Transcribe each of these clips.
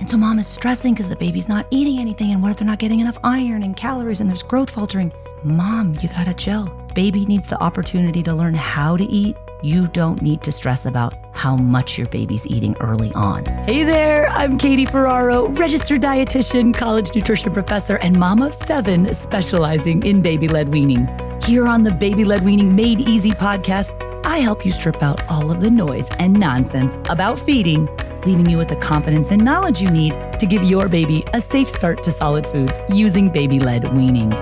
And so mom is stressing because the baby's not eating anything. And what if they're not getting enough iron and calories and there's growth faltering? Mom, you gotta chill. Baby needs the opportunity to learn how to eat. You don't need to stress about how much your baby's eating early on. Hey there, I'm Katie Ferraro, registered dietitian, college nutrition professor, and mom of seven specializing in baby led weaning. Here on the Baby Led Weaning Made Easy podcast, I help you strip out all of the noise and nonsense about feeding leaving you with the confidence and knowledge you need to give your baby a safe start to solid foods using baby led weaning.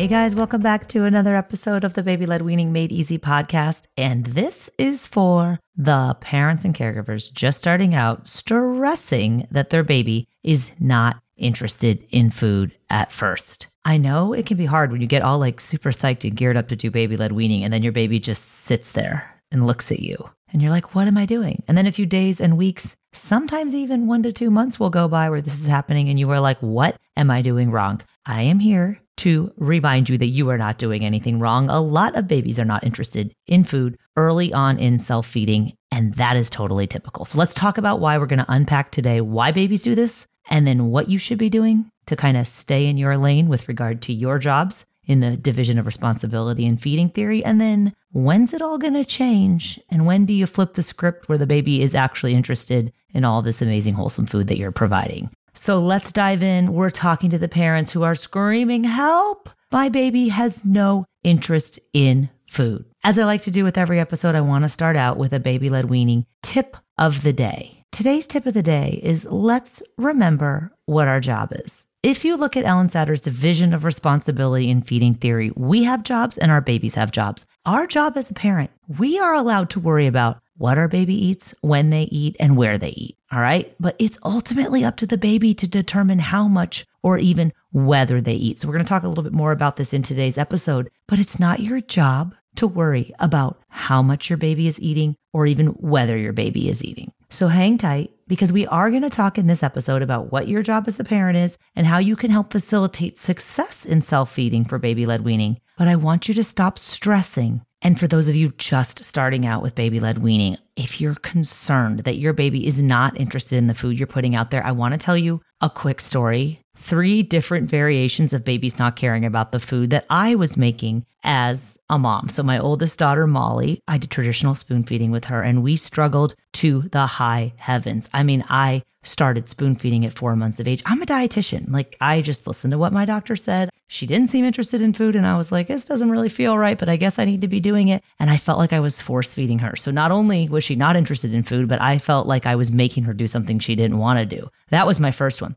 Hey guys, welcome back to another episode of the Baby Led Weaning Made Easy podcast. And this is for the parents and caregivers just starting out, stressing that their baby is not interested in food at first. I know it can be hard when you get all like super psyched and geared up to do baby led weaning, and then your baby just sits there and looks at you. And you're like, what am I doing? And then a few days and weeks, sometimes even one to two months will go by where this is happening, and you are like, what am I doing wrong? I am here to remind you that you are not doing anything wrong. A lot of babies are not interested in food early on in self feeding, and that is totally typical. So let's talk about why we're going to unpack today why babies do this and then what you should be doing to kind of stay in your lane with regard to your jobs in the division of responsibility and feeding theory. And then when's it all going to change? And when do you flip the script where the baby is actually interested in all this amazing, wholesome food that you're providing? So let's dive in. We're talking to the parents who are screaming, Help! My baby has no interest in food. As I like to do with every episode, I want to start out with a baby led weaning tip of the day. Today's tip of the day is let's remember what our job is. If you look at Ellyn Satter's division of responsibility in feeding theory, we have jobs and our babies have jobs. Our job as a parent, we are allowed to worry about what our baby eats, when they eat, and where they eat. All right. But it's ultimately up to the baby to determine how much or even whether they eat. So we're going to talk a little bit more about this in today's episode, but it's not your job to worry about how much your baby is eating or even whether your baby is eating. So hang tight because we are going to talk in this episode about what your job as the parent is and how you can help facilitate success in self feeding for baby led weaning. But I want you to stop stressing. And for those of you just starting out with baby led weaning, if you're concerned that your baby is not interested in the food you're putting out there, I want to tell you a quick story three different variations of babies not caring about the food that I was making as a mom. So, my oldest daughter, Molly, I did traditional spoon feeding with her, and we struggled to the high heavens. I mean, I started spoon feeding at four months of age. I'm a dietitian. Like, I just listened to what my doctor said. She didn't seem interested in food, and I was like, this doesn't really feel right, but I guess I need to be doing it. And I felt like I was force feeding her. So, not only was she not interested in food, but I felt like I was making her do something she didn't want to do. That was my first one.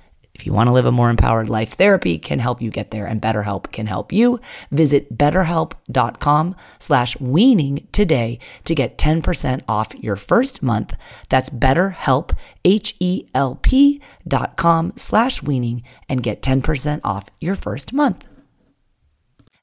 If you want to live a more empowered life, therapy can help you get there and BetterHelp can help you. Visit betterhelp.com slash weaning today to get 10% off your first month. That's betterhelp, H-E-L-P dot com slash weaning and get 10% off your first month.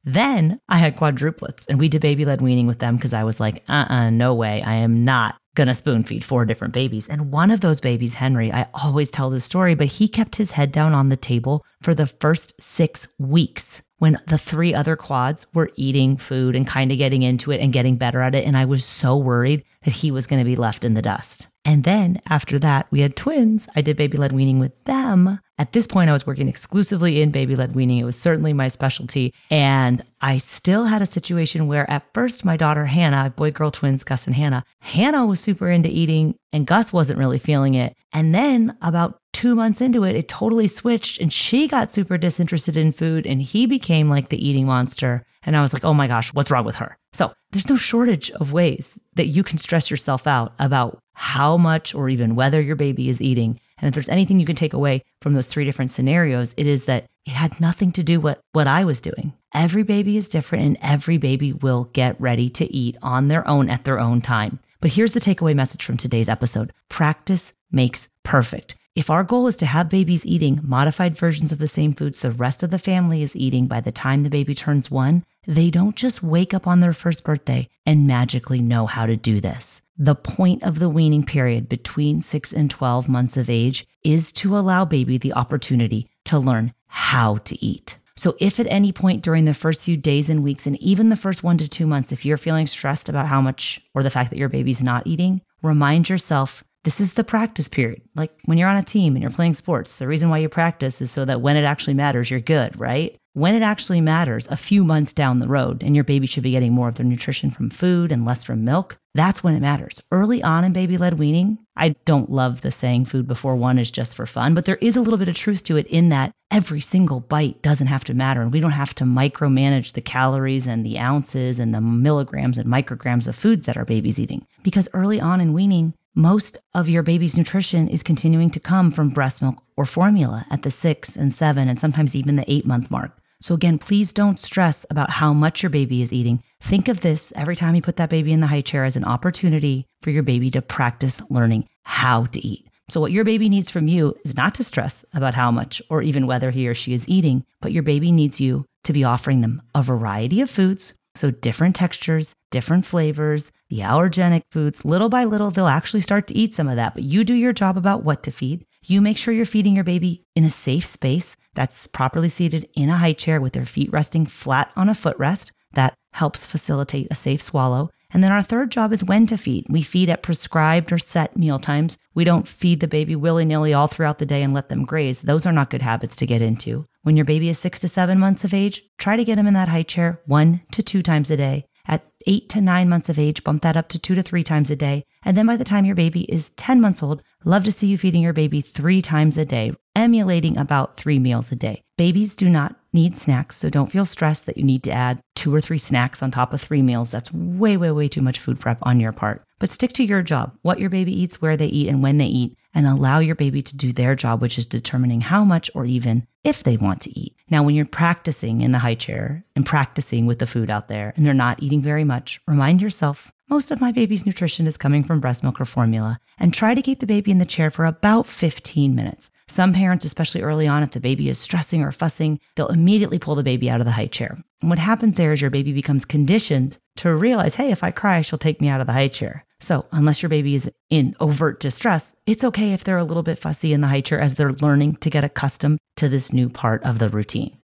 Then I had quadruplets and we did baby led weaning with them because I was like, uh uh no way. I am not gonna spoon feed four different babies. And one of those babies, Henry, I always tell this story, but he kept his head down on the table for the first six weeks when the three other quads were eating food and kind of getting into it and getting better at it. And I was so worried that he was going to be left in the dust. And then after that, we had twins. I did baby led weaning with them. At this point, I was working exclusively in baby led weaning. It was certainly my specialty. And I still had a situation where at first my daughter Hannah, boy girl twins, Gus and Hannah, Hannah was super into eating and Gus wasn't really feeling it. And then about two months into it, it totally switched and she got super disinterested in food and he became like the eating monster. And I was like, oh my gosh, what's wrong with her? So there's no shortage of ways that you can stress yourself out about how much or even whether your baby is eating. And if there's anything you can take away from those three different scenarios, it is that it had nothing to do with what I was doing. Every baby is different and every baby will get ready to eat on their own at their own time. But here's the takeaway message from today's episode. Practice makes perfect. If our goal is to have babies eating modified versions of the same foods the rest of the family is eating by the time the baby turns one, they don't just wake up on their first birthday and magically know how to do this. The point of the weaning period between 6 and 12 months of age is to allow baby the opportunity to learn how to eat. So, if at any point during the first few days and weeks, and even the first one to two months, if you're feeling stressed about how much or the fact that your baby's not eating, remind yourself this is the practice period. Like when you're on a team and you're playing sports, the reason why you practice is so that when it actually matters, you're good, right? When it actually matters, a few months down the road, and your baby should be getting more of their nutrition from food and less from milk, that's when it matters. Early on in baby led weaning, I don't love the saying food before one is just for fun, but there is a little bit of truth to it in that every single bite doesn't have to matter. And we don't have to micromanage the calories and the ounces and the milligrams and micrograms of food that our baby's eating. Because early on in weaning, most of your baby's nutrition is continuing to come from breast milk or formula at the six and seven and sometimes even the eight month mark. So, again, please don't stress about how much your baby is eating. Think of this every time you put that baby in the high chair as an opportunity for your baby to practice learning how to eat. So, what your baby needs from you is not to stress about how much or even whether he or she is eating, but your baby needs you to be offering them a variety of foods. So, different textures, different flavors, the allergenic foods. Little by little, they'll actually start to eat some of that, but you do your job about what to feed. You make sure you're feeding your baby in a safe space that's properly seated in a high chair with their feet resting flat on a footrest. That helps facilitate a safe swallow. And then our third job is when to feed. We feed at prescribed or set meal times. We don't feed the baby willy nilly all throughout the day and let them graze. Those are not good habits to get into. When your baby is six to seven months of age, try to get him in that high chair one to two times a day. At eight to nine months of age, bump that up to two to three times a day. And then by the time your baby is 10 months old, love to see you feeding your baby three times a day, emulating about three meals a day. Babies do not need snacks, so don't feel stressed that you need to add two or three snacks on top of three meals. That's way, way, way too much food prep on your part. But stick to your job, what your baby eats, where they eat, and when they eat, and allow your baby to do their job, which is determining how much or even if they want to eat. Now, when you're practicing in the high chair and practicing with the food out there and they're not eating very much, remind yourself most of my baby's nutrition is coming from breast milk or formula, and try to keep the baby in the chair for about 15 minutes. Some parents, especially early on, if the baby is stressing or fussing, they'll immediately pull the baby out of the high chair. And what happens there is your baby becomes conditioned to realize, hey, if I cry, she'll take me out of the high chair. So, unless your baby is in overt distress, it's okay if they're a little bit fussy in the high chair as they're learning to get accustomed to this new part of the routine.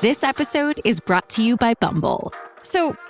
This episode is brought to you by Bumble. So,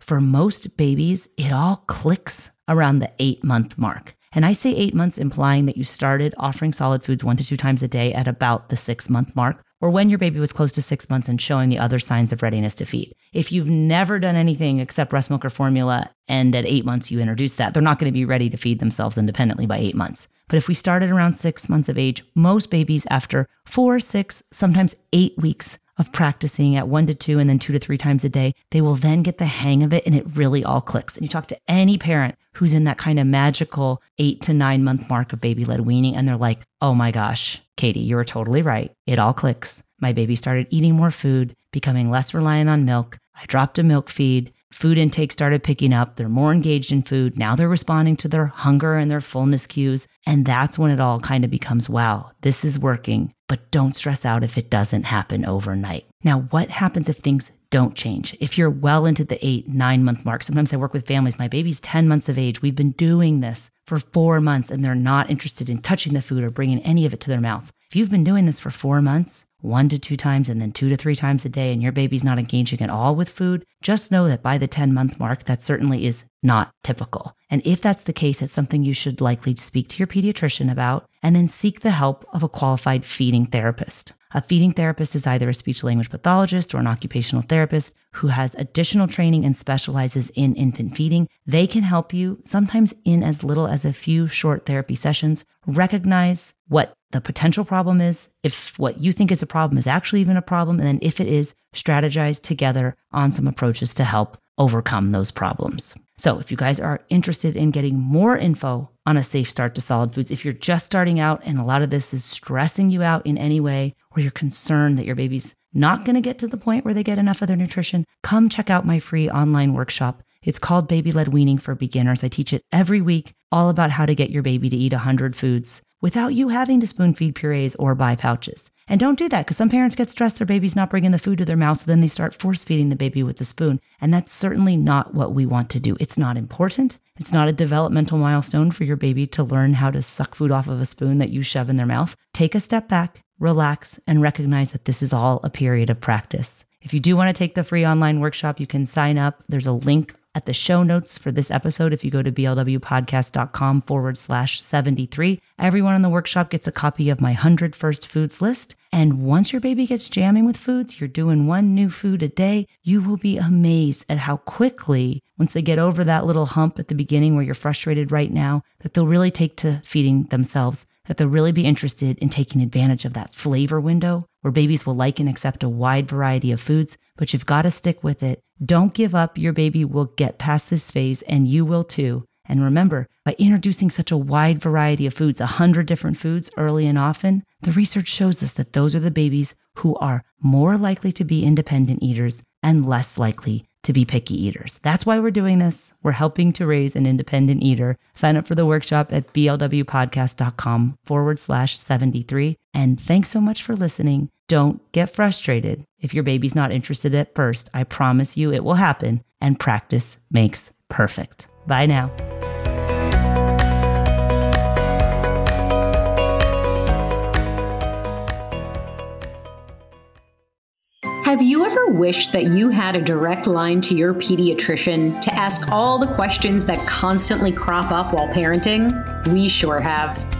For most babies, it all clicks around the eight month mark. And I say eight months, implying that you started offering solid foods one to two times a day at about the six month mark. or when your baby was close to six months and showing the other signs of readiness to feed. If you've never done anything except breast milk or formula and at eight months you introduce that, they're not going to be ready to feed themselves independently by eight months. But if we started around six months of age, most babies after four, six, sometimes eight weeks of practicing at one to two and then two to three times a day, they will then get the hang of it and it really all clicks. And you talk to any parent who's in that kind of magical eight to nine month mark of baby led weaning, and they're like, oh my gosh, Katie, you were totally right. It all clicks. My baby started eating more food, becoming less reliant on milk. I dropped a milk feed. Food intake started picking up. They're more engaged in food. Now they're responding to their hunger and their fullness cues. And that's when it all kind of becomes wow, this is working. But don't stress out if it doesn't happen overnight. Now, what happens if things don't change? If you're well into the eight, nine month mark, sometimes I work with families. My baby's 10 months of age. We've been doing this for four months and they're not interested in touching the food or bringing any of it to their mouth. If you've been doing this for four months, one to two times and then two to three times a day, and your baby's not engaging at all with food, just know that by the 10 month mark, that certainly is not typical. And if that's the case, it's something you should likely speak to your pediatrician about and then seek the help of a qualified feeding therapist. A feeding therapist is either a speech language pathologist or an occupational therapist who has additional training and specializes in infant feeding. They can help you, sometimes in as little as a few short therapy sessions, recognize what the potential problem is, if what you think is a problem is actually even a problem, and then if it is, strategize together on some approaches to help overcome those problems. So, if you guys are interested in getting more info on a safe start to solid foods, if you're just starting out and a lot of this is stressing you out in any way, or you're concerned that your baby's not going to get to the point where they get enough of their nutrition, come check out my free online workshop. It's called Baby Led Weaning for Beginners. I teach it every week, all about how to get your baby to eat 100 foods without you having to spoon feed purees or buy pouches. And don't do that because some parents get stressed their baby's not bringing the food to their mouth, so then they start force feeding the baby with the spoon. And that's certainly not what we want to do. It's not important. It's not a developmental milestone for your baby to learn how to suck food off of a spoon that you shove in their mouth. Take a step back, relax, and recognize that this is all a period of practice. If you do want to take the free online workshop, you can sign up. There's a link at the show notes for this episode. If you go to blwpodcast.com forward slash 73, everyone in the workshop gets a copy of my 100 first foods list. And once your baby gets jamming with foods, you're doing one new food a day, you will be amazed at how quickly, once they get over that little hump at the beginning where you're frustrated right now, that they'll really take to feeding themselves that they'll really be interested in taking advantage of that flavor window where babies will like and accept a wide variety of foods, but you've got to stick with it. Don't give up. Your baby will get past this phase and you will too. And remember, by introducing such a wide variety of foods, a hundred different foods early and often, the research shows us that those are the babies who are more likely to be independent eaters and less likely to be picky eaters. That's why we're doing this. We're helping to raise an independent eater. Sign up for the workshop at blwpodcast.com forward slash 73. And thanks so much for listening. Don't get frustrated if your baby's not interested at first. I promise you it will happen, and practice makes perfect. Bye now. Have you ever wished that you had a direct line to your pediatrician to ask all the questions that constantly crop up while parenting? We sure have.